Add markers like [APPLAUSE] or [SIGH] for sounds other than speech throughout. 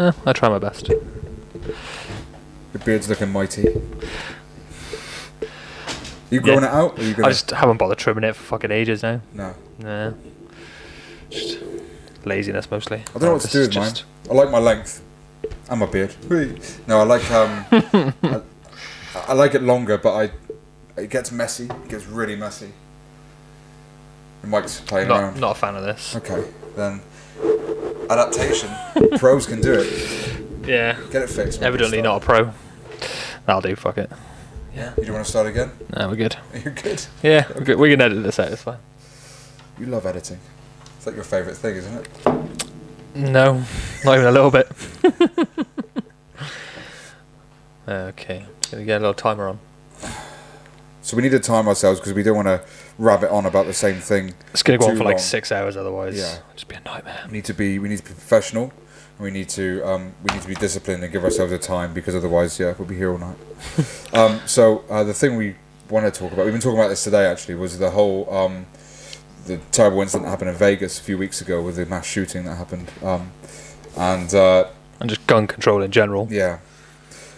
Eh, I try my best. Your beard's looking mighty. You growing Yeah. it out? Or you gonna... I just haven't bothered trimming it for fucking ages now. No. Nah. Just laziness mostly. I don't know what to do with mine. just- I like my length and my beard. [LAUGHS] No, I like um, I, I like it longer, but I it gets messy. It gets really messy. And Mike's playing Not, around. not a fan of this. Okay, then adaptation. [LAUGHS] Pros can do it. Yeah. Get it fixed. Evidently not a pro. That'll do, fuck it. Yeah. You don't want to start again? No, we're good. [LAUGHS] You're good. Yeah, we're good. we can edit this out, it's fine. You love editing. It's like your favourite thing, isn't it? No, not even a little bit. [LAUGHS] okay, gonna get a little timer on. So we need to time ourselves because we don't want to rabbit on about the same thing. It's gonna go on for like six hours otherwise. Yeah. It'll just be a nightmare. We need to be we need to be professional. And we need to um, we need to be disciplined and give ourselves a time because otherwise, yeah, we'll be here all night. [LAUGHS] um, so uh, the thing we want to talk about, we've been talking about this today actually, was the whole um, the terrible incident that happened in Vegas a few weeks ago with the mass shooting that happened, um, and uh, And just gun control in general. yeah,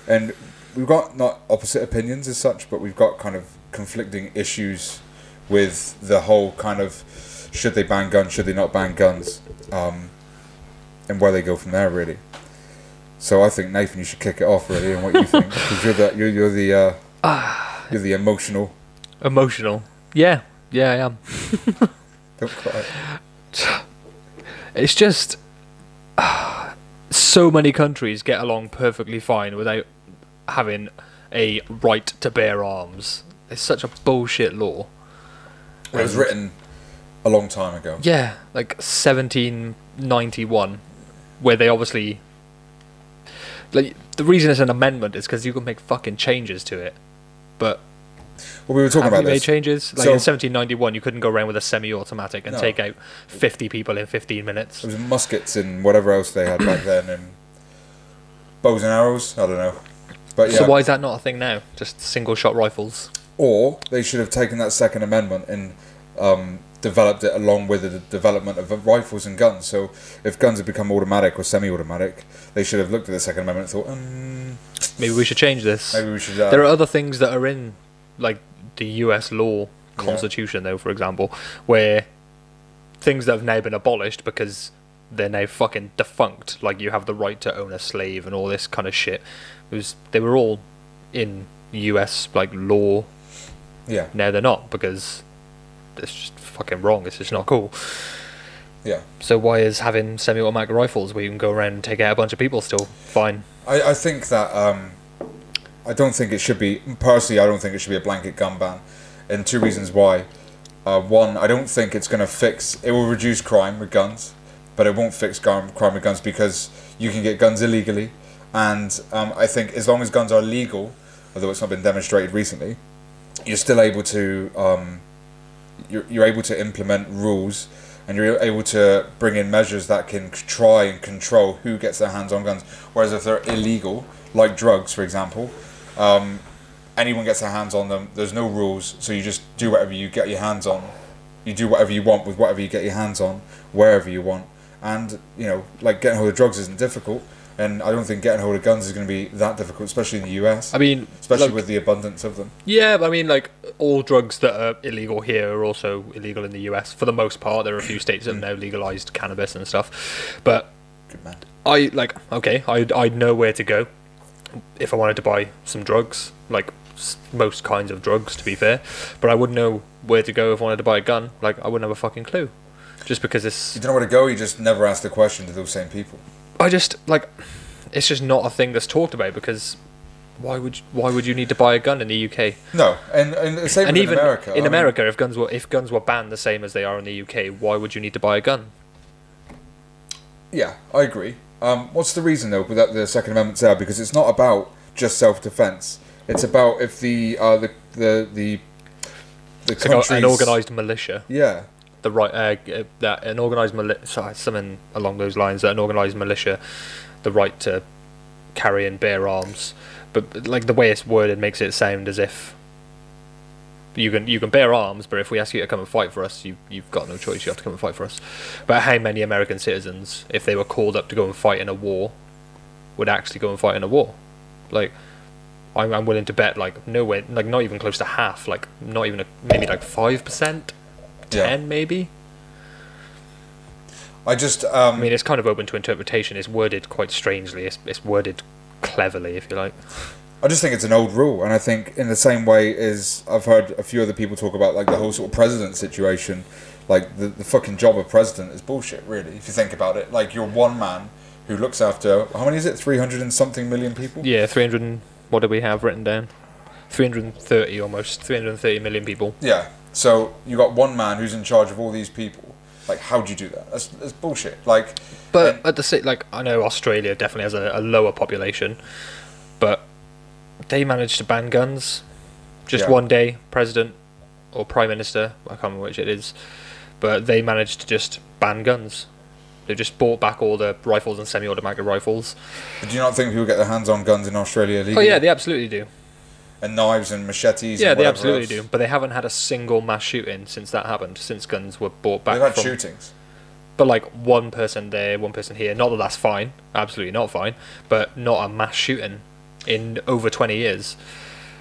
and we've got not opposite opinions as such, but we've got kind of conflicting issues with the whole kind of should they ban guns, should they not ban guns, um, and where they go from there really. So I think Nathan, you should kick it off really, and what you think because you're the you're, you're the uh, [SIGHS] you're the emotional. Emotional. Yeah, yeah, I am. [LAUGHS] Don't cry. It's just [SIGHS] so many countries get along perfectly fine without having a right to bear arms. It's such a bullshit law. It was written a long time ago. Yeah, like 1791, where they obviously. Like, the reason it's an amendment is because you can make fucking changes to it. But Well, we were talking about you made changes? Like So- in 1791, you couldn't go around with a semi-automatic and No. take out 50 people in 15 minutes. It was muskets and whatever else they had back then, and bows and arrows. I don't know, but yeah. So why is that not a thing now? Just single-shot rifles. Or they should have taken that Second Amendment and um, developed it along with the development of rifles and guns. So if guns had become automatic or semi-automatic, they should have looked at the Second Amendment and thought, um, Maybe we should change this. maybe we should. Uh, There are other things that are in, like the U.S. law constitution, though, for example, where things that have now been abolished because they're now fucking defunct. Like you have the right to own a slave and all this kind of shit. It was they were all in U.S. like law. Yeah, Now they're not because it's just fucking wrong. It's just not cool. yeah. So why is having semi-automatic rifles where you can go around and take out a bunch of people still fine? I, I think that um, I don't think it should be personally. I don't think it should be a blanket gun ban, and two reasons why. Uh, one, I don't think it's going to fix. It will reduce crime with guns, but it won't fix crime crime with guns because you can get guns illegally, and um, I think as long as guns are legal, although it's not been demonstrated recently, you're still able to um, you're, you're able to implement rules and you're able to bring in measures that can try and control who gets their hands on guns. Whereas if they're illegal, like drugs, for example, um, anyone gets their hands on them. There's no rules, so you just do whatever you get your hands on. You do whatever you want with whatever you get your hands on, wherever you want. And you know, like getting hold of drugs isn't difficult, and I don't think getting hold of guns is going to be that difficult, especially in the US, I mean, especially like- with the abundance of them. Yeah, but I mean, like all drugs that are illegal here are also illegal in the US for the most part. There are a few states that have now legalized cannabis and stuff, but Good man. I like okay, I I know where to go if I wanted to buy some drugs, like most kinds of drugs, to be fair. But I wouldn't know where to go if I wanted to buy a gun. Like I wouldn't have a fucking clue, just because it's You don't know where to go. You just never ask the question to those same people. I just like it's just not a thing that's talked about because. Why would you, why would you need to buy a gun in the UK? No, and and the same and even America. I in mean, America, if guns were if guns were banned the same as they are in the UK, why would you need to buy a gun? Yeah, I agree. Um, what's the reason though that the Second Amendment's there? Because it's not about just self-defense. It's about if the uh, the the the the like an organised militia, Yeah, the right uh, uh, that an organised militia, something along those lines. That an organised militia, the right to carry and bear arms, but like the way it's worded makes it sound as if you can you can bear arms, but if we ask you to come and fight for us, you you've got no choice. You have to come and fight for us. But how many American citizens, if they were called up to go and fight in a war, would actually go and fight in a war. Like, I'm, I'm willing to bet like nowhere, like not even close to half, like not even a, maybe like five percent, Yeah. ten maybe. I just um, I mean, it's kind of open to interpretation. It's worded quite strangely. It's, it's worded cleverly, if you like. I just think it's an old rule, and I think in the same way as I've heard a few other people talk about like the whole sort of president situation, like the the fucking job of president is bullshit. Really, if you think about it, like you're one man who looks after how many is it? Three hundred and something million people. Yeah, 300. and- What do we have written down? 330 almost. 330 million people. Yeah. So you got one man who's in charge of all these people. Like, how do you do that? That's, that's bullshit. Like, But and- at the same, like I know Australia definitely has a, a lower population, but they managed to ban guns. Just Yeah. one day, president or prime minister, I can't remember which it is, but they managed to just ban guns. They just bought back all the rifles and semi-automatic rifles. do you not think people get their hands on guns in Australia Oh yeah, they absolutely do. And knives and machetes. Yeah, and they absolutely else. do. But they haven't had a single mass shooting since that happened. Since guns were bought back They've had from shootings. But like one person there, one person here. Not that that's fine, absolutely not fine, but not a mass shooting in over twenty years.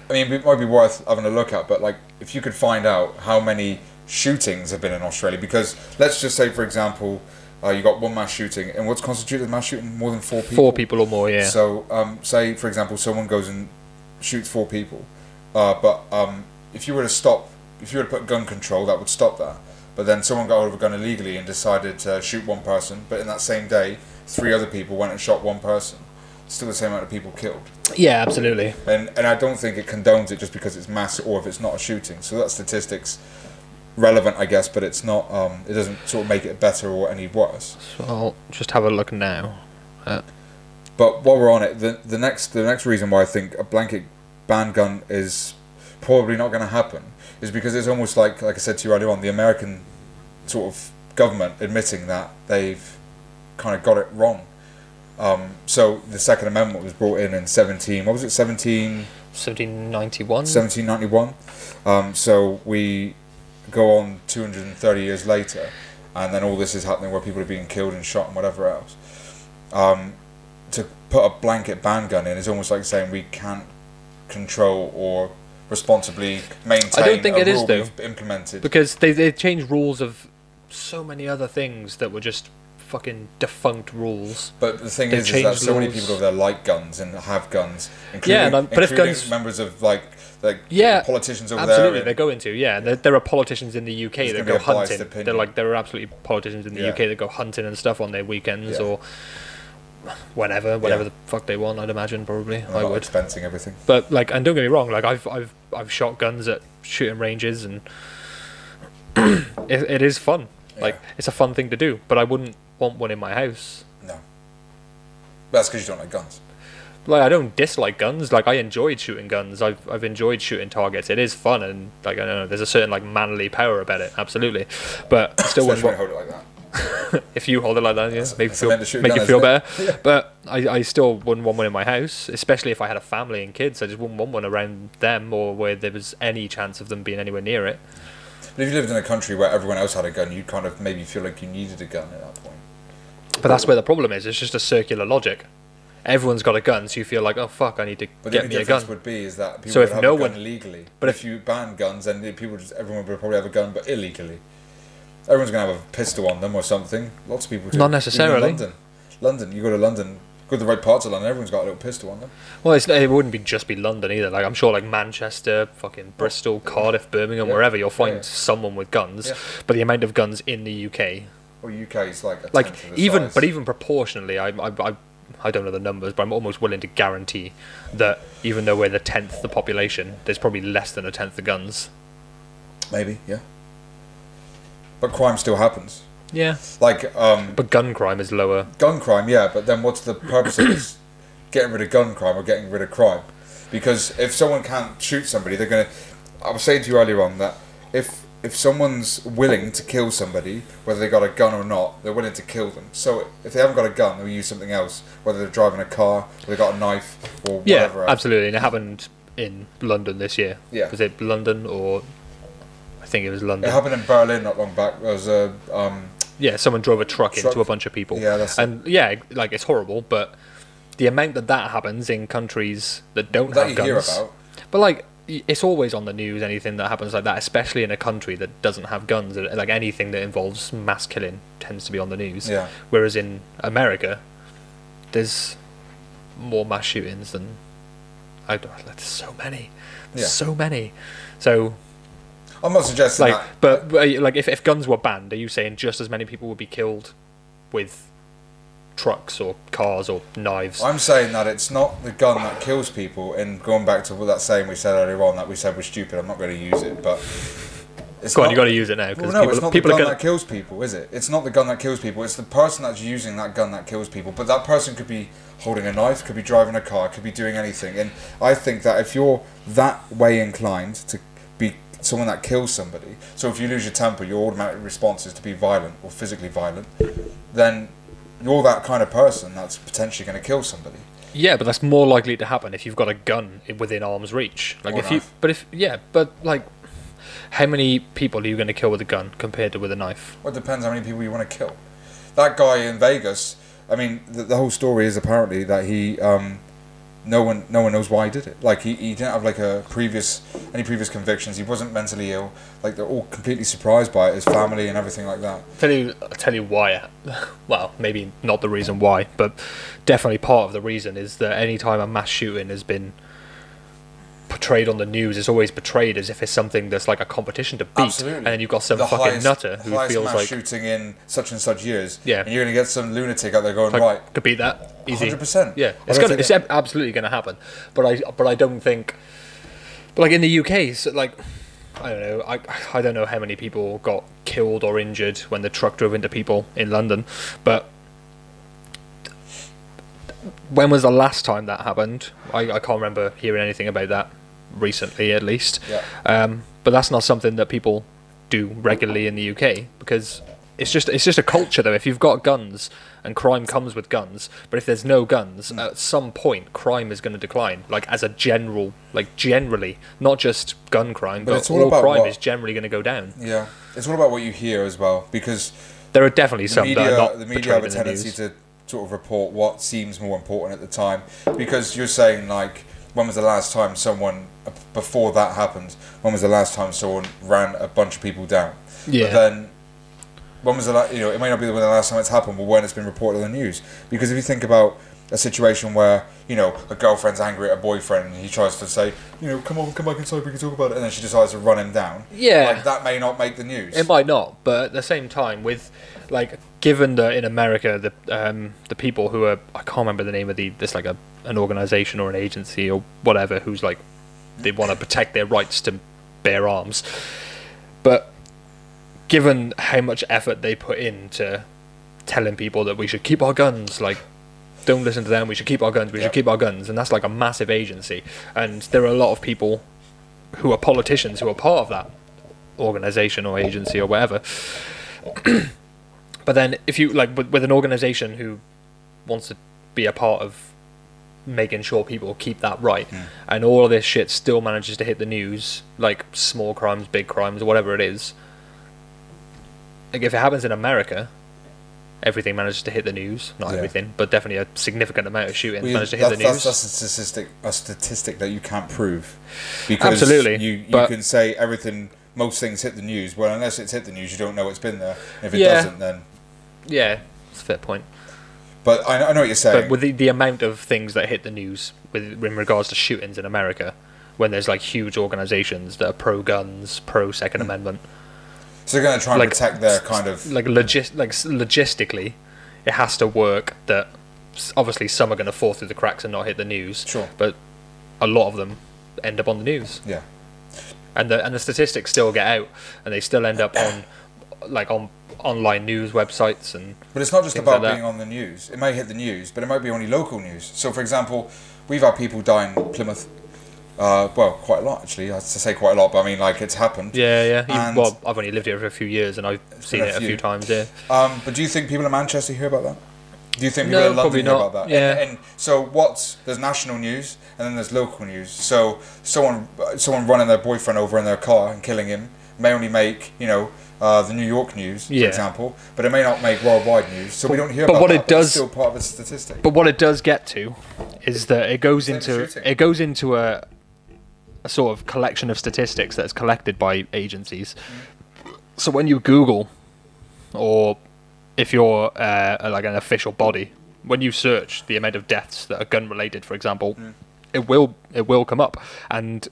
I mean, it might be worth having a look at, but like, if you could find out how many shootings have been in Australia, because let's just say, for example, uh, you got one mass shooting, and what's constituted a mass shooting? More than four people. Four people or more, yeah. So, um, say for example, someone goes and shoots four people, uh, but um, if you were to stop, if you were to put gun control, that would stop that. But then someone got hold of a gun illegally and decided to shoot one person, but in that same day, three other people went and shot one person. Still the same amount of people killed. yeah, absolutely. And and I don't think it condones it just because it's mass or if it's not a shooting. So that statistics relevant, I guess, but it's not. Um, it doesn't sort of make it better or any worse. So I'll just have a look now. But while we're on it, the the next the next reason why I think a blanket ban gun is probably not going to happen is because it's almost like like I said to you earlier on, the American sort of government admitting that they've kind of got it wrong. Um, so the Second Amendment was brought in in seventeen. What was it? Seventeen. 1791. 1791. Um, so we go on 230 years later, and then all this is happening where people are being killed and shot and whatever else. Um, put a blanket ban gun in is almost like saying we can't control or responsibly maintain I don't think it is, though. implemented. Because they they changed rules of so many other things that were just fucking defunct rules. But the thing They've is, is that so many people over there like guns and have guns, including, and I'm- but if guns- members of like like Yeah, politicians over Absolutely, there. they're and- going to. Yeah, there, there are politicians in the UK There's that go be a biased hunting. They're like there are absolutely politicians in the Yeah. UK that go hunting and stuff on their weekends Yeah. or whenever, whatever Yeah. the fuck they want. I'd imagine probably. I would. expensing everything. But like, and don't get me wrong, like I've I've I've shot guns at shooting ranges, and [CLEARS THROAT] it, it is fun. Like Yeah. it's a fun thing to do. But I wouldn't want one in my house. No. That's because you don't like guns. Like I don't dislike guns. Like I enjoyed shooting guns. I've I've enjoyed shooting targets. It is fun, and like I don't know, there's a certain like manly power about it. Absolutely. But I still wouldn't want hold it like that. [LAUGHS] if you hold it like that, yeah, That's- make, you feel, make you feel better. But I, I still wouldn't want one in my house, especially if I had a family and kids. I just wouldn't want one around them or where there was any chance of them being anywhere near it. But if you lived in a country where everyone else had a gun, you'd kind of maybe feel like you needed a gun at that point. But that's where the problem is. It's just a circular logic. Everyone's got a gun, so you feel like, oh fuck, I need to But get me a gun. would be is that people So would if have no a gun one- legally. but But if- if you ban guns, then people just everyone would probably have a gun, but illegally. Everyone's gonna have a pistol on them or something. Lots of people do. Not necessarily. London, London. You go to London, go to the right parts of London. Everyone's got a little pistol on them. Well, it's, it wouldn't be just be London either. Like I'm sure, like Manchester, fucking Bristol, Cardiff, Birmingham, Yeah. wherever, you'll find Yeah. someone with guns. Yeah. But the amount of guns in the UK, Well, UK is like a like tenth of the even, size. but even proportionally, I, I, I, I don't know the numbers, but I'm almost willing to guarantee that even though we're the tenth the population, there's probably less than a tenth the guns. maybe yeah. But crime still happens. Yeah. Like um, But gun crime is lower. gun crime, yeah, but then what's the purpose of this? Getting rid of gun crime or getting rid of crime? Because if someone can't shoot somebody, they're gonna. I was saying to you earlier on that if if someone's willing to kill somebody, whether they got a gun or not, they're willing to kill them. So if they haven't got a gun, they'll use something else, whether they're driving a car, or they got a knife, or Yeah, whatever. else. absolutely. And it happened in London this year. Yeah. Was it London or? Think it was London. It happened in Berlin not long back. There was a um, Yeah, someone drove a truck, Truck- into a bunch of people. Yeah, that's it. and yeah, like it's horrible, but the amount that that happens in countries that don't that have guns. But like, it's always on the news. Anything that happens like that, especially in a country that doesn't have guns, like anything that involves mass killing, tends to be on the news. Yeah. Whereas in America, there's more mass shootings than I don't. There's so many. There's Yeah. So many. So I'm not suggesting like, that. but, but like, if if guns were banned, are you saying just as many people would be killed with trucks or cars or knives? I'm saying that it's not the gun that kills people. And going back to that saying we said earlier on that we said was stupid. I'm not going to use it, but it's Go on, not- you got to use it now Well, no, people, it's not people the gun gonna. that kills people, is it? It's not the gun that kills people. It's the person that's using that gun that kills people. But that person could be holding a knife, could be driving a car, could be doing anything. And I think that if you're that way inclined to someone that kills somebody, so if you lose your temper, your automatic response is to be violent or physically violent, then you're that kind of person that's potentially going to kill somebody. Yeah, but that's more likely to happen if you've got a gun within arm's reach. Like Or if you, but if yeah, but like, how many people are you going to kill with a gun compared to with a knife? Well, it depends how many people you want to kill. That guy in Vegas. I mean, the, the whole story is apparently that he, um, no one, no one knows why he did it. Like he, he didn't have like a previous, any previous convictions. He wasn't mentally ill. Like they're all completely surprised by it. His family and everything like that. tell you I'll tell you why [LAUGHS] well maybe not the reason why but definitely part of the reason is that any time a mass shooting has been portrayed on the news it's always portrayed as if it's something that's like a competition to beat Absolutely. and then you've got some the fucking highest, nutter who feels mass like shooting in such and such years. Yeah. And you're gonna get some lunatic out there going like, right. could beat that easy 100%. yeah it's gonna it's ab- absolutely gonna happen but i but i don't think but like in the uk so like I don't know. I I don't know how many people got killed or injured when the truck drove into people in London, but when was the last time that happened? I, I can't remember hearing anything about that recently, at least. Yeah. Um, but that's not something that people do regularly in the UK because it's just it's just a culture though. If you've got guns and crime comes with guns, but if there's no guns, Hmm. at some point crime is going to decline. Like as a general, like generally, not just gun crime, But but, it's all all, about crime what- is generally going to go down. Yeah. It's all about what you hear as well because There are definitely the some media, that are not the media have a portrayed in the tendency to sort of report what seems more important at the time because you're saying like when was the last time someone before that happened when was the last time someone ran a bunch of people down Yeah. but then when was the la- you know it may not be the last time it's happened but when it's been reported on the news because if you think about a situation where you know a girlfriend's angry at a boyfriend and he tries to say you know come on come back inside we can talk about it and then she decides to run him down Yeah. like that may not make the news It might not, but at the same time, with like given that in America the um, the people who are I can't remember the name of the this like a an organization or an agency or whatever who's like they want to protect their rights to bear arms, but given how much effort they put into telling people that we should keep our guns, like don't listen to them, we should keep our guns, we Yep. should keep our guns, and that's like a massive agency, and there are a lot of people who are politicians who are part of that organization or agency or whatever. [CLEARS THROAT] but then if you like with, with an organization who wants to be a part of making sure people keep that right and all of this shit still manages to hit the news like small crimes big crimes whatever it is like if it happens in america everything manages to hit the news not Yeah. everything but definitely a significant amount of shootings Well, to hit the news that's a statistic, a statistic that you can't prove. Because Absolutely, you, you can say everything, most things hit the news. Well, unless it's hit the news, you don't know it's been there. If it Yeah. doesn't, then. yeah it's a fair point But I, I know what you're saying. But with the, the amount of things that hit the news with in regards to shootings in America, when there's like huge organizations that are pro guns, pro Second Hmm. Amendment, so they're going to try and like, protect their kind of. like logis- like logistically, it has to work. That obviously some are going to fall through the cracks and not hit the news. Sure. But a lot of them end up on the news, Yeah. and the and the statistics still get out, and they still end up on like on online news websites and But it's not just about like being on the news. It may hit the news, but it might be only local news. So, for example, we've had people die in Plymouth. Uh, well, quite a lot actually. I have to say quite a lot, but I mean, like it's happened. yeah, yeah. And- well, I've only lived here for a few years, and I've seen a it a few few. times. Yeah. Um, but do you think people in Manchester hear about that? Do you think people No, in London hear about that? Yeah. And, and so what's there's national news and then there's local news. So someone someone running their boyfriend over in their car and killing him may only make you know uh, the New York news, for example, but it may not make worldwide news. So we don't hear but about what that, it but does- still part of a statistic. But what it does get to is that it goes Same into shooting. it goes into a a sort of collection of statistics that's collected by agencies. So when you Google, or if you're uh, like an official body, when you search the amount of deaths that are gun related, for example, it will it will come up. And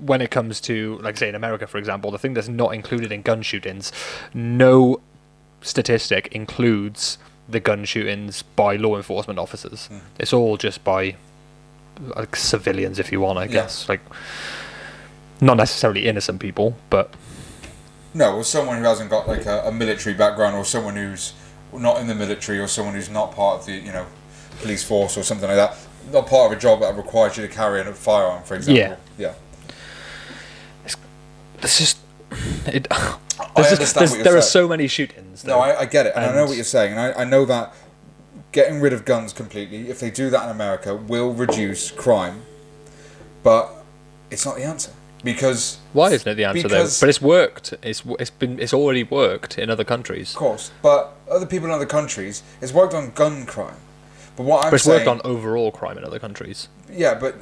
when it comes to like say in America, for example, the thing that's not included in gun shootings, no statistic includes the gun shootings by law enforcement officers. Hmm. It's all just by like civilians, if you want, I Yeah. guess. Like not necessarily innocent people, but No, or someone who hasn't got like a, a military background, or someone who's not in the military, or someone who's not part of the you know police force or something like that. Not part of a job that requires you to carry a firearm, for example. Yeah. It's just [SIGHS] it. [SIGHS] I there's just- understand there's- what you're there are so many shootings. No. I, I get it, and, I know what you're saying, and I, I know that getting rid of guns completely, if they do that in America, will reduce crime, but it's not the answer because, Why isn't it the answer Because- though? But it's worked. It's it's been it's already worked in other countries. of course, but other people in other countries, it's worked on gun crime. But what I'm But it's saying, worked on overall crime in other countries. yeah, but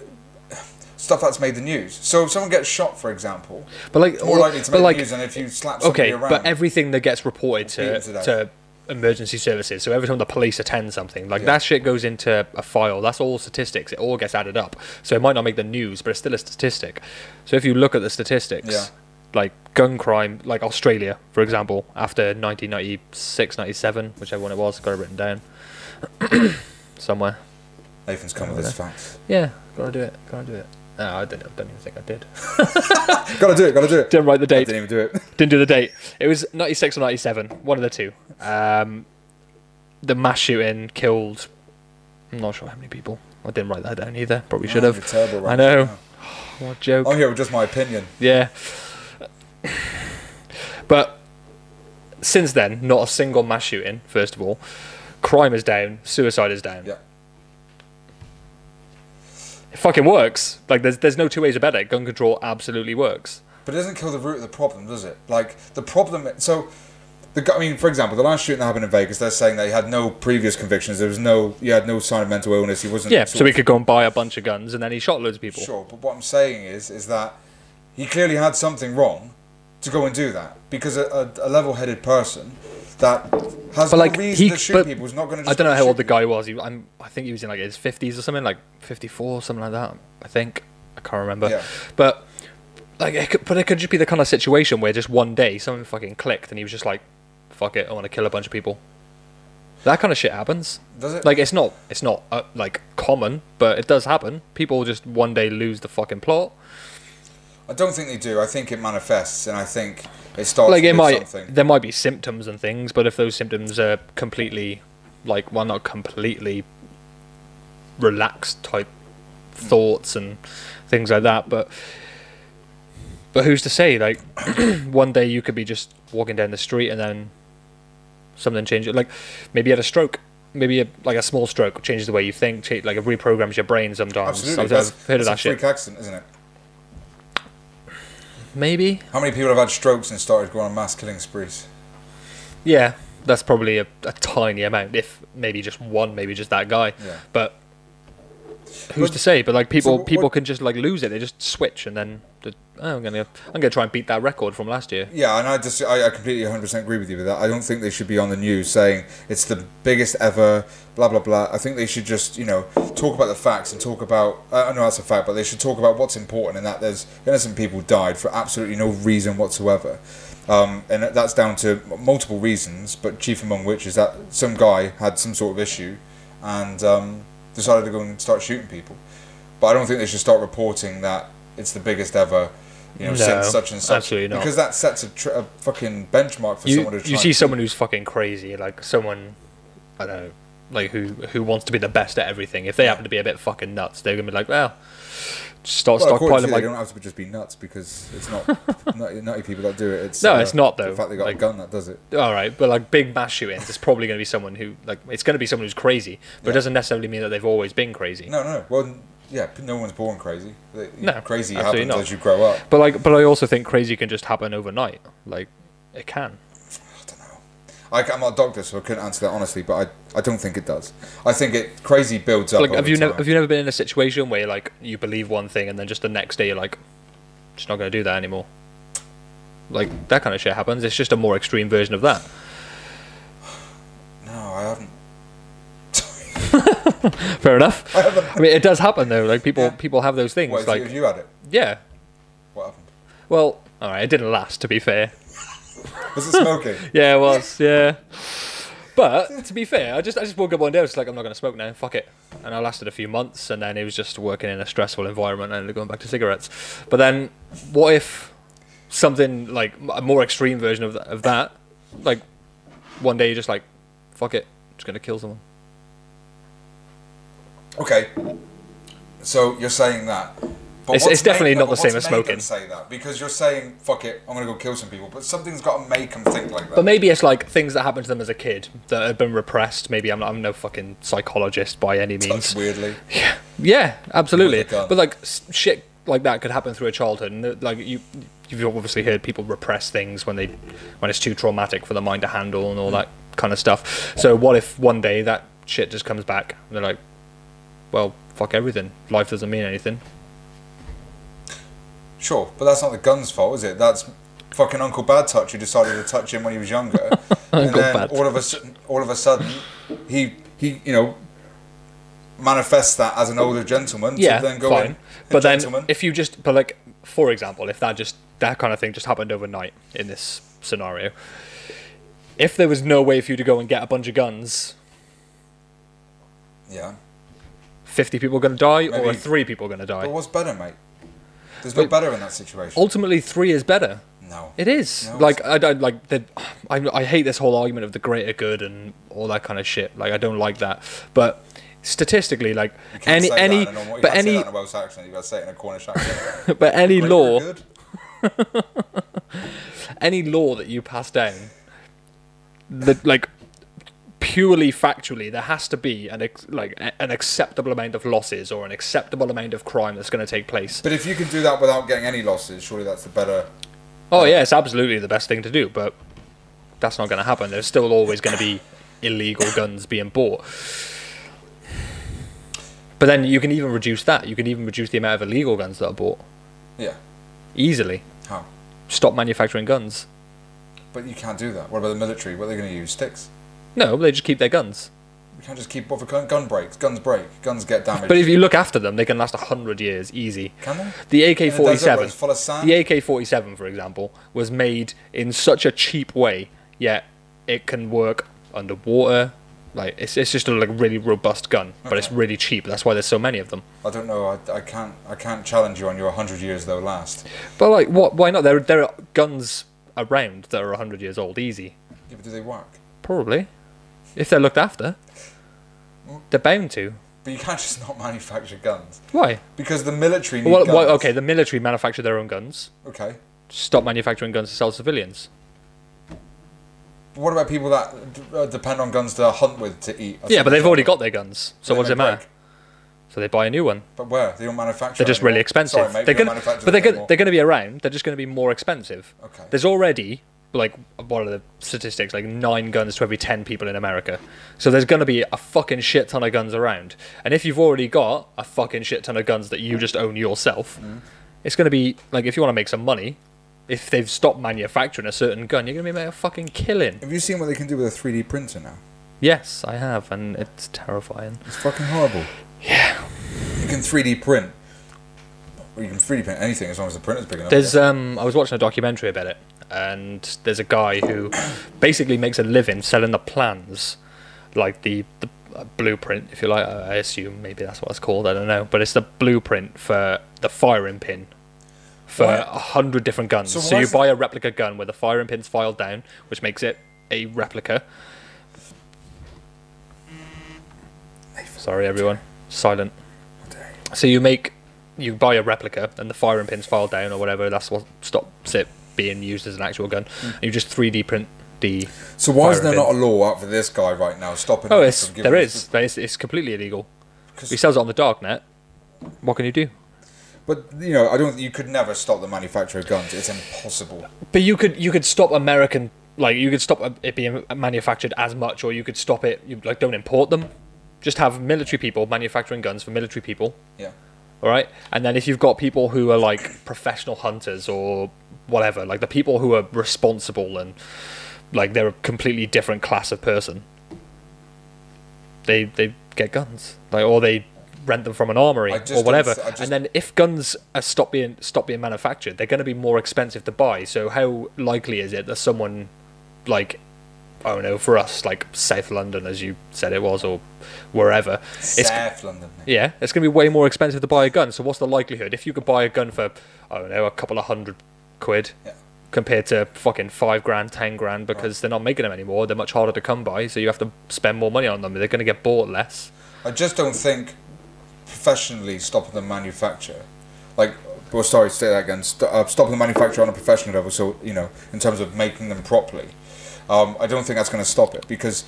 stuff that's made the news. So if someone gets shot, for example, But like, more likely to but make like, news than if you slap somebody okay, around. but everything that gets reported to to to emergency services, so every time the police attend something, like Yeah. that shit goes into a file. That's all statistics. It all gets added up. So it might not make the news, but it's still a statistic. So if you look at the statistics, Yeah. like gun crime, like Australia, for example, after 1996, 97, whichever one it was, got it written down [COUGHS] somewhere. Nathan's come with his facts. Yeah, gotta do it. Gotta do it. No, I don't know. Don't even think I did. [LAUGHS] Gotta do it. Gotta do it. Didn't write the I date. didn't even do it. [LAUGHS] Didn't do the date. It was 96 or 97, one of the two. Um, the mass shooting killed. I'm not sure how many people. I didn't write that down either. Probably should Oh, have. terrible, I know. [SIGHS] What joke? I'm here with just my opinion. Yeah. But since then, not a single mass shooting. First of all, crime is down, suicide is down. Yeah. It fucking works. Like there's there's no two ways about it. Gun control absolutely works. But it doesn't kill the root of the problem, does it? Like the problem. So, the I mean, for example, the last shooting that happened in Vegas, they're saying they had no previous convictions. There was no, he had no sign of mental illness. He wasn't. Yeah. So he could go and buy a bunch of guns, and then he shot loads of people. Sure, but what I'm saying is, is that he clearly had something wrong to go and do that because a, a, a level-headed person that has But no like reason he, to shoot people is not going to. I don't know how old the guy was. He, I'm, I think he was in like his fifties or something, like fifty-four, or something like that. I think I can't remember. Yeah. But like, it could, but it could just be the kind of situation where just one day something fucking clicked, and he was just like, "Fuck it, I want to kill a bunch of people." That kind of shit happens. Does it? Like it's not, it's not uh, like common, but it does happen. People just one day lose the fucking plot. I don't think they do. I think it manifests, and I think it starts like it might something. there might be symptoms and things but if those symptoms are completely like well not completely relaxed type thoughts and things like that but but who's to say like [CLEARS THROAT] one day you could be just walking down the street and then something changes like maybe you had a stroke maybe a, like a small stroke changes the way you think like it reprograms your brain sometimes Absolutely, I've, I've heard of that a shit freak accident, isn't it? Maybe How many people have had strokes and started going on mass killing sprees? Yeah, that's probably a, a tiny amount. If maybe just one, maybe just that guy. Yeah. But who's But- to say? But like people, what- people can just like lose it. They just switch and then oh, I'm gonna, I'm gonna try and beat that record from last year. Yeah, and I just I, I completely 100% agree with you with that. I don't think they should be on the news saying it's the biggest ever, blah blah blah. I think they should just you know talk about the facts and talk about. I know that's a fact, but they should talk about what's important and that there's innocent people died for absolutely no reason whatsoever. Um, and that's down to multiple reasons, but chief among which is that some guy had some sort of issue and um, decided to go and start shooting people. But I don't think they should start reporting that it's the biggest ever, you know, No, since such and such. absolutely not. Because that sets a, tr- a fucking benchmark for You, someone to try you see someone who's fucking crazy, like someone, I don't know, like who who wants to be the best at everything. If they happen to be a bit fucking nuts, they're gonna be like, well, start Well, stockpiling they don't have to just be nuts because it's not [LAUGHS] nutty, nutty people that do it. It's No, uh, it's not, though. The fact they got Like- a gun that does it. All right, but like big mass shootings, it's probably going to be someone who like it's going to be someone who's crazy, but Yeah. it doesn't necessarily mean that they've always been crazy. No, no. Well, Yeah, no one's born crazy. No, crazy happens not. as you grow up. But like, but I also think crazy can just happen overnight. Like, it can. I don't know. I, am not a doctor, so I couldn't answer that honestly. But I, I don't think it does. I think it crazy builds up. Like, have you never have you never been in a situation where you like you believe one thing and then just the next day you're like, just not going to do that anymore. Like that kind of shit happens. It's just a more extreme version of that. [SIGHS] No, I haven't. [LAUGHS] Fair enough. I. I mean, it does happen though. Like people Yeah. people have those things. What, like you, you had it? yeah. What happened? Well, all right. It didn't last. To be fair. [LAUGHS] Was it smoking? [LAUGHS] Yeah, it was. Yeah. But to be fair, I just I just woke up one day. I was like, I'm not going to smoke now. Fuck it. And I lasted a few months, and then it was just working in a stressful environment and going back to cigarettes. But then, what if something like a more extreme version of, of that, like one day you're just like, fuck it, just going to kill someone. Okay. So you're saying that. But It's- it's definitely made- not the same as smoking. Say that because you're saying fuck it, I'm gonna go kill some people, but something's got to make them think like that. But maybe it's like things that happened to them as a kid that have been repressed. Maybe I'm, I'm no fucking psychologist by any means. Weirdly. [LAUGHS] Yeah, yeah, absolutely. With a gun. But like shit like that could happen through a childhood, and uh, like you, you've obviously heard people repress things when they, when it's too traumatic for the mind to handle and all that kind of stuff. So what if one day that shit just comes back? And they're like, well, fuck everything. Life doesn't mean anything. Sure, but that's not the gun's fault, is it? That's fucking Uncle Bad Touch who decided to touch him when he was younger, [LAUGHS] and Uncle then Bad all of a sudden, all of a sudden, he he you know manifests that as an older gentleman Yeah, then go fine. in. But then gentleman. if you just, but like for example, if that just that kind of thing just happened overnight in this scenario, if there was no way for you to go and get a bunch of guns, yeah, fifty people going to die, or are three people going to die? but what's better, mate? There's no Wait. better in that situation. ultimately three is better. No. It is No, like I don't like the. I I hate this whole argument of the greater good and all that kind of shit. Like I don't like that. But statistically, like You any say any that in a normal, but any that in a Welsh accent. You got to say it in a Cornish accent. [LAUGHS] but any law [LAUGHS] any law that you pass down that like purely factually there has to be an ex- like an acceptable amount of losses or an acceptable amount of crime that's going to take place. But if you can do that without getting any losses, surely that's the better. Oh uh, yeah, it's absolutely the best thing to do, but that's not going to happen. There's still always going to be illegal guns being bought. But then you can even reduce that. You can even reduce the amount of illegal guns that are bought Yeah. easily. How? Stop manufacturing guns. But you can't do that. What about the military? What are they going to use? Sticks? No, they just keep their guns. You can't just keep. What for gun, gun breaks? Guns break. Guns get damaged. But if you look after them, they can last hundred years easy. can they? The In a desert where AK-47, it's full of sand. the AK-47, for example, was made in such a cheap way, yet it can work underwater. Like it's it's just a like really robust gun, but it's really cheap. That's why there's so many of them. I don't know. I, I can't. I can't challenge you on your hundred years though. Last. But like, what? Why not? There there are guns around that are hundred years old, easy. Yeah, but do they work? Probably, if they're looked after. They're bound to. But you can't just not manufacture guns Why? because the military need Well, guns. well, okay, the military manufacture their own guns. Okay. Stop manufacturing guns to sell to civilians. But what about people that d- uh, depend on guns to hunt with to eat? Yeah, but they've already got their guns, so what does it matter? break. So they buy a new one. But where? They don't manufacture. They're just anymore. really expensive. Sorry, mate, they're don't gonna, manufacture but they're them gonna, anymore. they're gonna be around. They're just gonna be more expensive. Okay. There's already like what are the statistics? Like nine guns to every ten people in America. So there's gonna be a fucking shit ton of guns around. And if you've already got a fucking shit ton of guns that you just own yourself, Mm. it's gonna be like if you want to make some money. If they've stopped manufacturing a certain gun, you're gonna be making a fucking killing. Have you seen what they can do with a 3D printer now? Yes, I have, and it's terrifying. It's fucking horrible. Yeah. You can 3D print. Or you can 3D print anything as long as the printer's big enough. There's um, I was watching a documentary about it, and there's a guy who basically makes a living selling the plans, like the the uh, blueprint, if you like. I I assume maybe that's what it's called. I don't know, but it's the blueprint for the firing pin for a hundred different guns. So So, you buy a replica gun where the firing pin's filed down, which makes it a replica. Sorry, everyone. Silent. So you make, you buy a replica, and the firing pin's filed down or whatever. That's what stops it being used as an actual gun. Hmm. And you just 3D print the. so why is there not a law out for this guy right now stopping Oh, it's there is. It's, it's completely illegal. He sells it on the dark net. what can you do? But you know, I don't. You could never stop the manufacture of guns. It's impossible. But you could you could stop American like you could stop it being manufactured as much, or you could stop it. You like don't import them. Just have military people manufacturing guns for military people. Yeah. All right, and then if you've got people who are like professional hunters or whatever, like the people who are responsible and like they're a completely different class of person, they they get guns, like or they rent them from an armory or whatever. just- And then if guns are stop being stop being manufactured, they're going to be more expensive to buy. So how likely is it that someone like I don't know for us like South London, as you said it was, or wherever, it's South London. mate. yeah, it's going to be way more expensive to buy a gun. So what's the likelihood if you could buy a gun for I don't know a couple of hundred quid Yeah. compared to fucking five grand, ten grand because they're not making them anymore. They're much harder to come by, so you have to spend more money on them. They're going to get bought less. I just don't think professionally stopping the manufacture, like, well, sorry, say that again. St- uh, stopping the manufacture on a professional level, so you know, in terms of making them properly, um, I don't think that's going to stop it because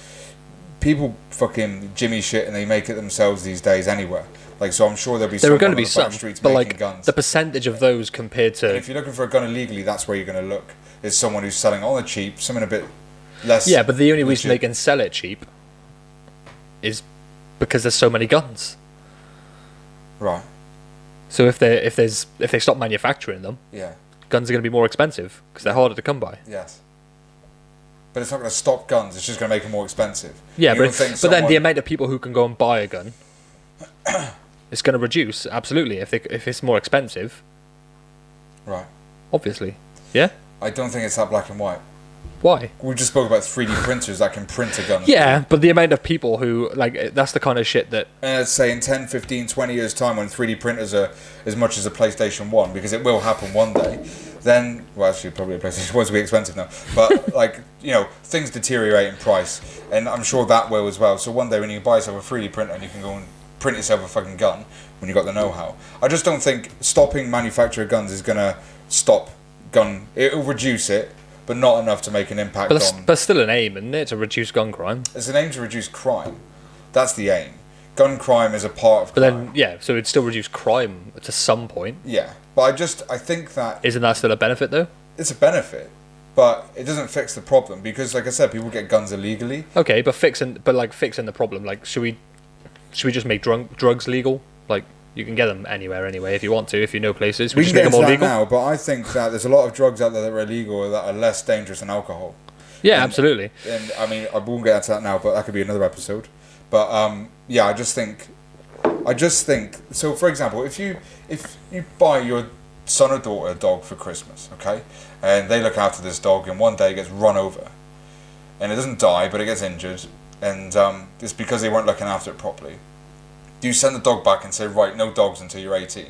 people fucking jimmy shit and they make it themselves these days anywhere. Like, so I'm sure there'll be There are going to be some, streets but making like guns. the percentage of those compared and to if you're looking for a gun illegally, that's where you're going to look. Is someone who's selling on the cheap, something a bit less. yeah, but the only reason they can sell it cheap is because there's so many guns. right, So if they if there's if they stop manufacturing them, yeah, guns are going to be more expensive because they're harder to come by. yes. But it's not going to stop guns. It's just going to make them more expensive. Yeah, but but then the amount of people who can go and buy a gun is going to reduce absolutely if they if it's more expensive. right. Obviously, yeah. I don't think it's that black and white. Why? We just spoke about 3D printers that can print a gun. Yeah, but the amount of people who like that's the kind of shit that And I'd say in 10, 15, 20 years' time, when 3D printers are as much as a PlayStation 1, because it will happen one day, then, well, actually, probably a PlayStation 1 will be expensive now, but, [LAUGHS] like, you know, things deteriorate in price, and I'm sure that will as well. So one day when you buy yourself a 3D printer and you can go and print yourself a fucking gun when you've got the know how, I just don't think stopping manufacture of guns is going to stop gun. It'll reduce it, but not enough to make an impact but that's, on. that's still an aim, isn't it, to reduce gun crime? It's an aim to reduce crime. That's the aim. Gun crime is a part of But crime. then yeah, so it'd still reduce crime to some point. yeah, but I just I think that Isn't that still a benefit though? it's a benefit, but it doesn't fix the problem because, like I said, people get guns illegally. Okay, but fixing but like fixing the problem, like should we should we just make drug, drugs legal? Like you can get them anywhere anyway if you want to, if you know places. We, We just can make them all that legal. now, but I think that there's a lot of drugs out there that are illegal that are less dangerous than alcohol. Yeah, absolutely. And I mean, I won't get into that now, but that could be another episode. But um, yeah, I just think, I just think. So, for example, if you if you buy your son or daughter a dog for Christmas, okay, and they look after this dog, and one day it gets run over, and it doesn't die, but it gets injured, and um, it's because they weren't looking after it properly. Do you send the dog back and say, right, no dogs until you're 18?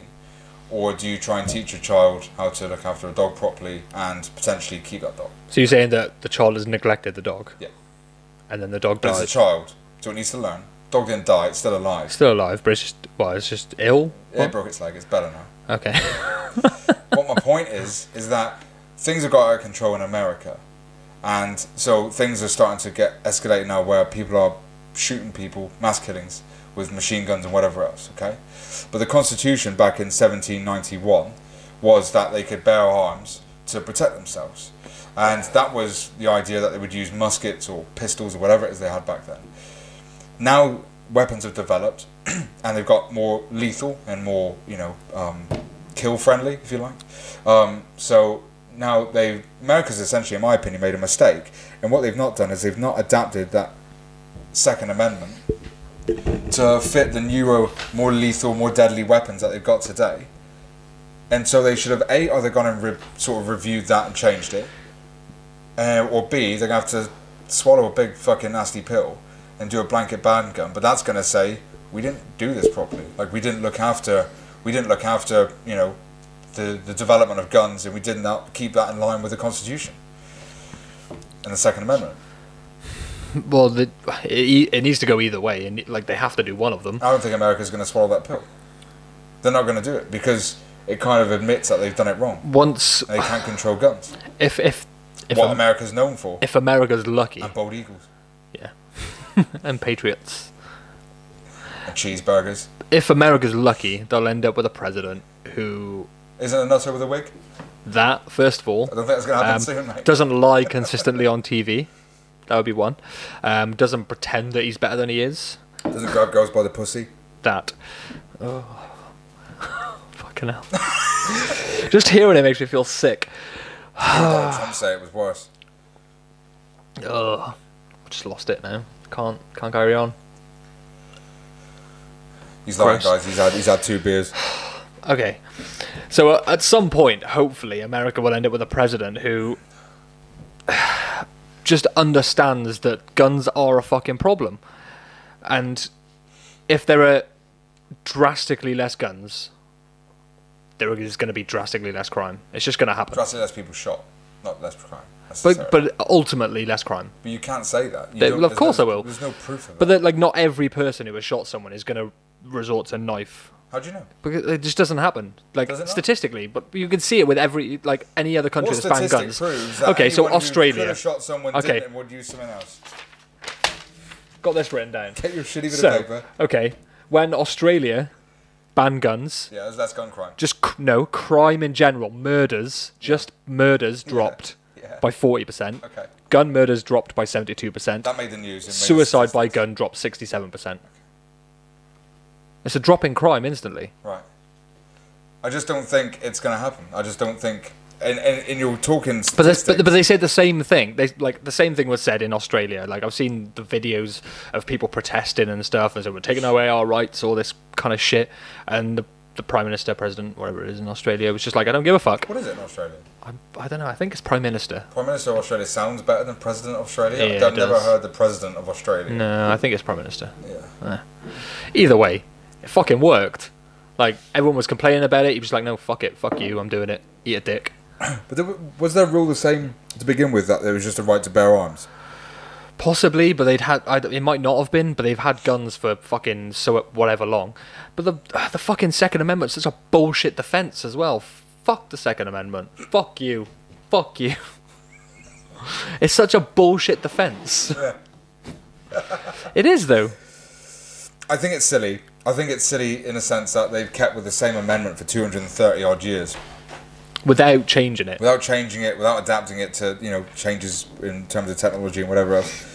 Or do you try and teach your child how to look after a dog properly and potentially keep that dog? So you're saying that the child has neglected the dog? Yeah. And then the dog But it's a child, so it needs to learn. Dog didn't die; it's still alive. Still alive, but it's just well, it's just ill. It What? broke its leg. It's better now. Okay. [LAUGHS] what my point is is that things have got out of control in America, and so things are starting to get escalated now, where people are shooting people, mass killings with machine guns and whatever else. Okay, but the Constitution back in 1791 was that they could bear arms to protect themselves, and that was the idea that they would use muskets or pistols or whatever it is they had back then. Now weapons have developed, [CLEARS THROAT] and they've got more lethal and more, you know, um, kill friendly, if you like. Um, so now they America's essentially, in my opinion, made a mistake, and what they've not done is they've not adapted that Second Amendment to fit the newer, more lethal, more deadly weapons that they've got today. And so they should have a either gone and re- sort of reviewed that and changed it, uh, or b they're gonna have to swallow a big fucking nasty pill and do a blanket ban gun. But that's gonna say we didn't do this properly. Like we didn't look after, we didn't look after, you know, the the development of guns, and we did not keep that in line with the Constitution and the Second Amendment. Well, the, it, it needs to go either way, and like they have to do one of them. I don't think America's going to swallow that pill. They're not going to do it because it kind of admits that they've done it wrong. Once, they can't control guns. if if if what Am- America's known for. if America's lucky, and bald eagles. yeah, [LAUGHS] and patriots. And cheeseburgers. if America's lucky, they'll end up with a president who Isn't a nutter with a wig? that first of all I don't think that's going to happen um, soon, mate. doesn't lie consistently [LAUGHS] on TV. That would be one. Um, doesn't pretend that he's better than he is. Doesn't grab girls by the pussy. That. Oh. [LAUGHS] Fucking hell. [LAUGHS] Just hearing it makes me feel sick. Trump [SIGHS] say it was worse. Ugh. I just lost it now. Can't can't carry on. He's lying, Gross. guys. He's had he's had two beers. [SIGHS] Okay. So uh, at some point, hopefully, America will end up with a president who [SIGHS] just understands that guns are a fucking problem. And if there are drastically less guns, there is going to be drastically less crime. It's just going to happen. Drastically less people shot, not less crime. But but ultimately less crime. But you can't say that. They- well, of course no, I will. There's no proof of it. But that. that, like not every person who has shot someone is going to resort to knife. How do you know? Because it just doesn't happen, like doesn't statistically. But you can see it with every like any other country What that's banned guns. Okay, so Australia shot someone Okay. would use something else? got this written down. Get your shitty bit So of paper. okay, when Australia banned guns, Yeah, that's gun crime. just c- no crime in general, murders, just murders dropped yeah. by forty percent. Okay, Gun murders dropped by seventy-two percent. that made the news. It made Suicide by gun dropped sixty-seven percent. It's a drop in crime instantly. Right. I just don't think it's going to happen. I just don't think. And, and, and you're talking But, this, but but they said the same thing. They like the same thing was said in Australia. Like I've seen the videos of people protesting and stuff, and so we're taking away our rights, all this kind of shit. And the, the prime minister, president, whatever it is in Australia, was just like, I don't give a fuck. What is it in Australia? I, I don't know. I think it's prime minister. Prime Minister of Australia sounds better than President of Australia. Yeah, I've never does. heard the President of Australia. No, I think it's prime minister. Yeah. Eh. Either way, it fucking worked. Like everyone was complaining about it. He was like, no, fuck it, fuck you, I'm doing it. Eat a dick. [CLEARS THROAT] But there, was their rule the same to begin with that there was just a right to bear arms? Possibly, but they'd had. I, it might not have been, but they've had guns for fucking so whatever long. But the the fucking Second Amendment's such a bullshit defense as well. Fuck the Second Amendment. Fuck you. Fuck you. [LAUGHS] It's such a bullshit defense. [LAUGHS] it is though. I think it's silly. I think it's silly in a sense that they've kept with the same amendment for 230 odd years Without changing it. without changing it, without adapting it to you know changes in terms of technology and whatever else.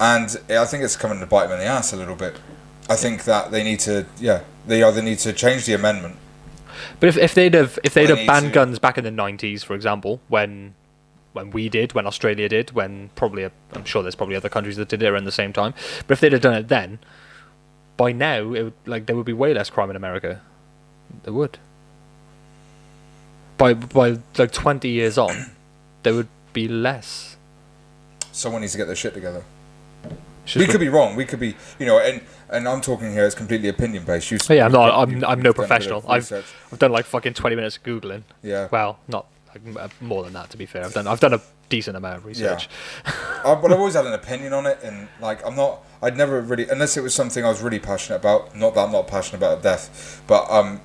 And I think it's coming to bite them in the ass a little bit. I think that they need to, yeah, they either need to change the amendment. But if, if they'd have if they'd They have banned to- guns back in the nineties, for example, when when we did, when Australia did, when probably I'm sure there's probably other countries that did it around the same time. But if they'd have done it then, by now it would, like there would be way less crime in America. There would. By by like twenty years on, [COUGHS] there would be less. Someone needs to get their shit together. It's we could be wrong. We could be, you know, and and I'm talking here. as completely opinion based. You, yeah, I'm not. you've- I'm, I'm no done a bit of professional. I've. I've done like fucking twenty minutes of googling. Yeah. Well, not like, uh, more than that to be fair. I've done I've done a decent amount of research. I, but I've [LAUGHS] always had an opinion on it, and like I'm not. I'd never really, unless it was something I was really passionate about. Not that I'm not passionate about death, but um,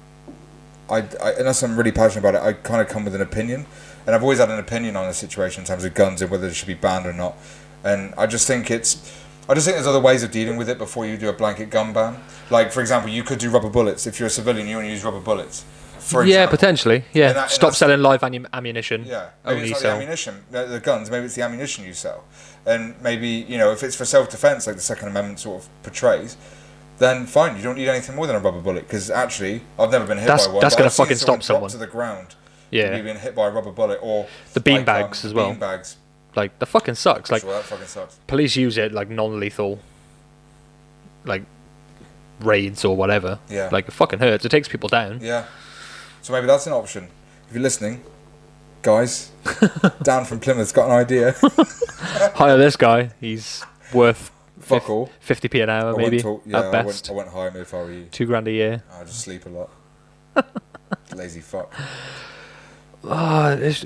I, I unless I'm really passionate about it, I kind of come with an opinion, and I've always had an opinion on the situation in terms of guns and whether they should be banned or not. And I just think it's. I just think there's other ways of dealing with it before you do a blanket gun ban. Like for example, you could do rubber bullets if you're a civilian. You want to use rubber bullets. For yeah, example. potentially. Yeah, And that- and stop selling live ammu- ammunition. Yeah, maybe only it's not the sell. ammunition, the, the guns. Maybe it's the ammunition you sell, and maybe you know if it's for self-defense, like the Second Amendment sort of portrays, then fine. You don't need anything more than a rubber bullet because actually, I've never been hit That's- by one. that's gonna I've fucking someone stop someone. to the ground. Yeah. You've been hit by a rubber bullet or The bean um, bags as well. Bean bags. Like the fucking sucks. Like sure, that fucking sucks. police use it like non-lethal, like raids or whatever. Yeah. Like it fucking hurts. It takes people down. Yeah. So maybe that's an option. If you're listening, guys, [LAUGHS] Dan from Plymouth's got an idea. [LAUGHS] Hire this guy. He's worth Fuck all. fifty p an hour I maybe talk- yeah, at I best. I wouldn't hire him if I were you. Two grand a year. I just sleep a lot. [LAUGHS] Lazy fuck. Ah, it's-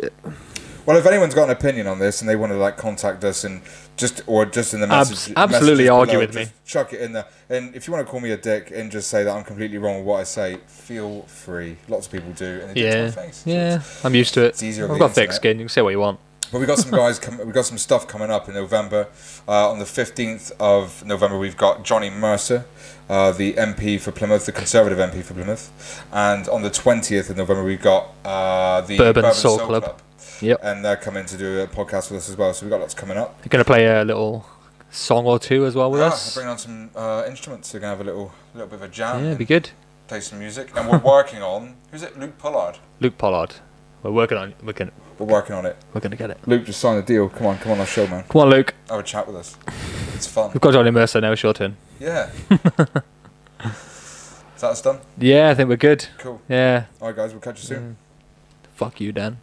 Well, if anyone's got an opinion on this and they want to like contact us and just or just in the Abs- message, absolutely argue below, with me. Chuck it in there. And if you want to call me a dick and just say that I'm completely wrong with what I say, feel free. Lots of people do, and yeah, yeah. I'm used to it. It's easier I've got the thick skin. You can say what you want. But we got some guys. Com- we got some stuff coming up in November. Uh, on the fifteenth of November, we've got Johnny Mercer, uh, the MP for Plymouth, the Conservative MP for Plymouth, and on the twentieth of November, we've got uh, the Bourbon Soul Club. Yep. and they're coming to do a podcast with us as well. So we've got lots coming up. You're gonna play a little song or two as well with Yeah, us. bring on some uh, instruments. We're gonna have a little, little bit of a jam. Yeah, and be good. Play some music, and we're working on. Who's it? Luke Pollard. Luke Pollard. We're working on. We're gonna. We're working on it. We're gonna get it. Luke just signed a deal. Come on, come on our show, man. Come on, Luke. Have a chat with us. It's fun. We've got Johnny Mercer now. It's your turn. Yeah. [LAUGHS] Is that us done? Yeah, I think we're good. Cool. Yeah. All right, guys. We'll catch you soon. Fuck you, Dan.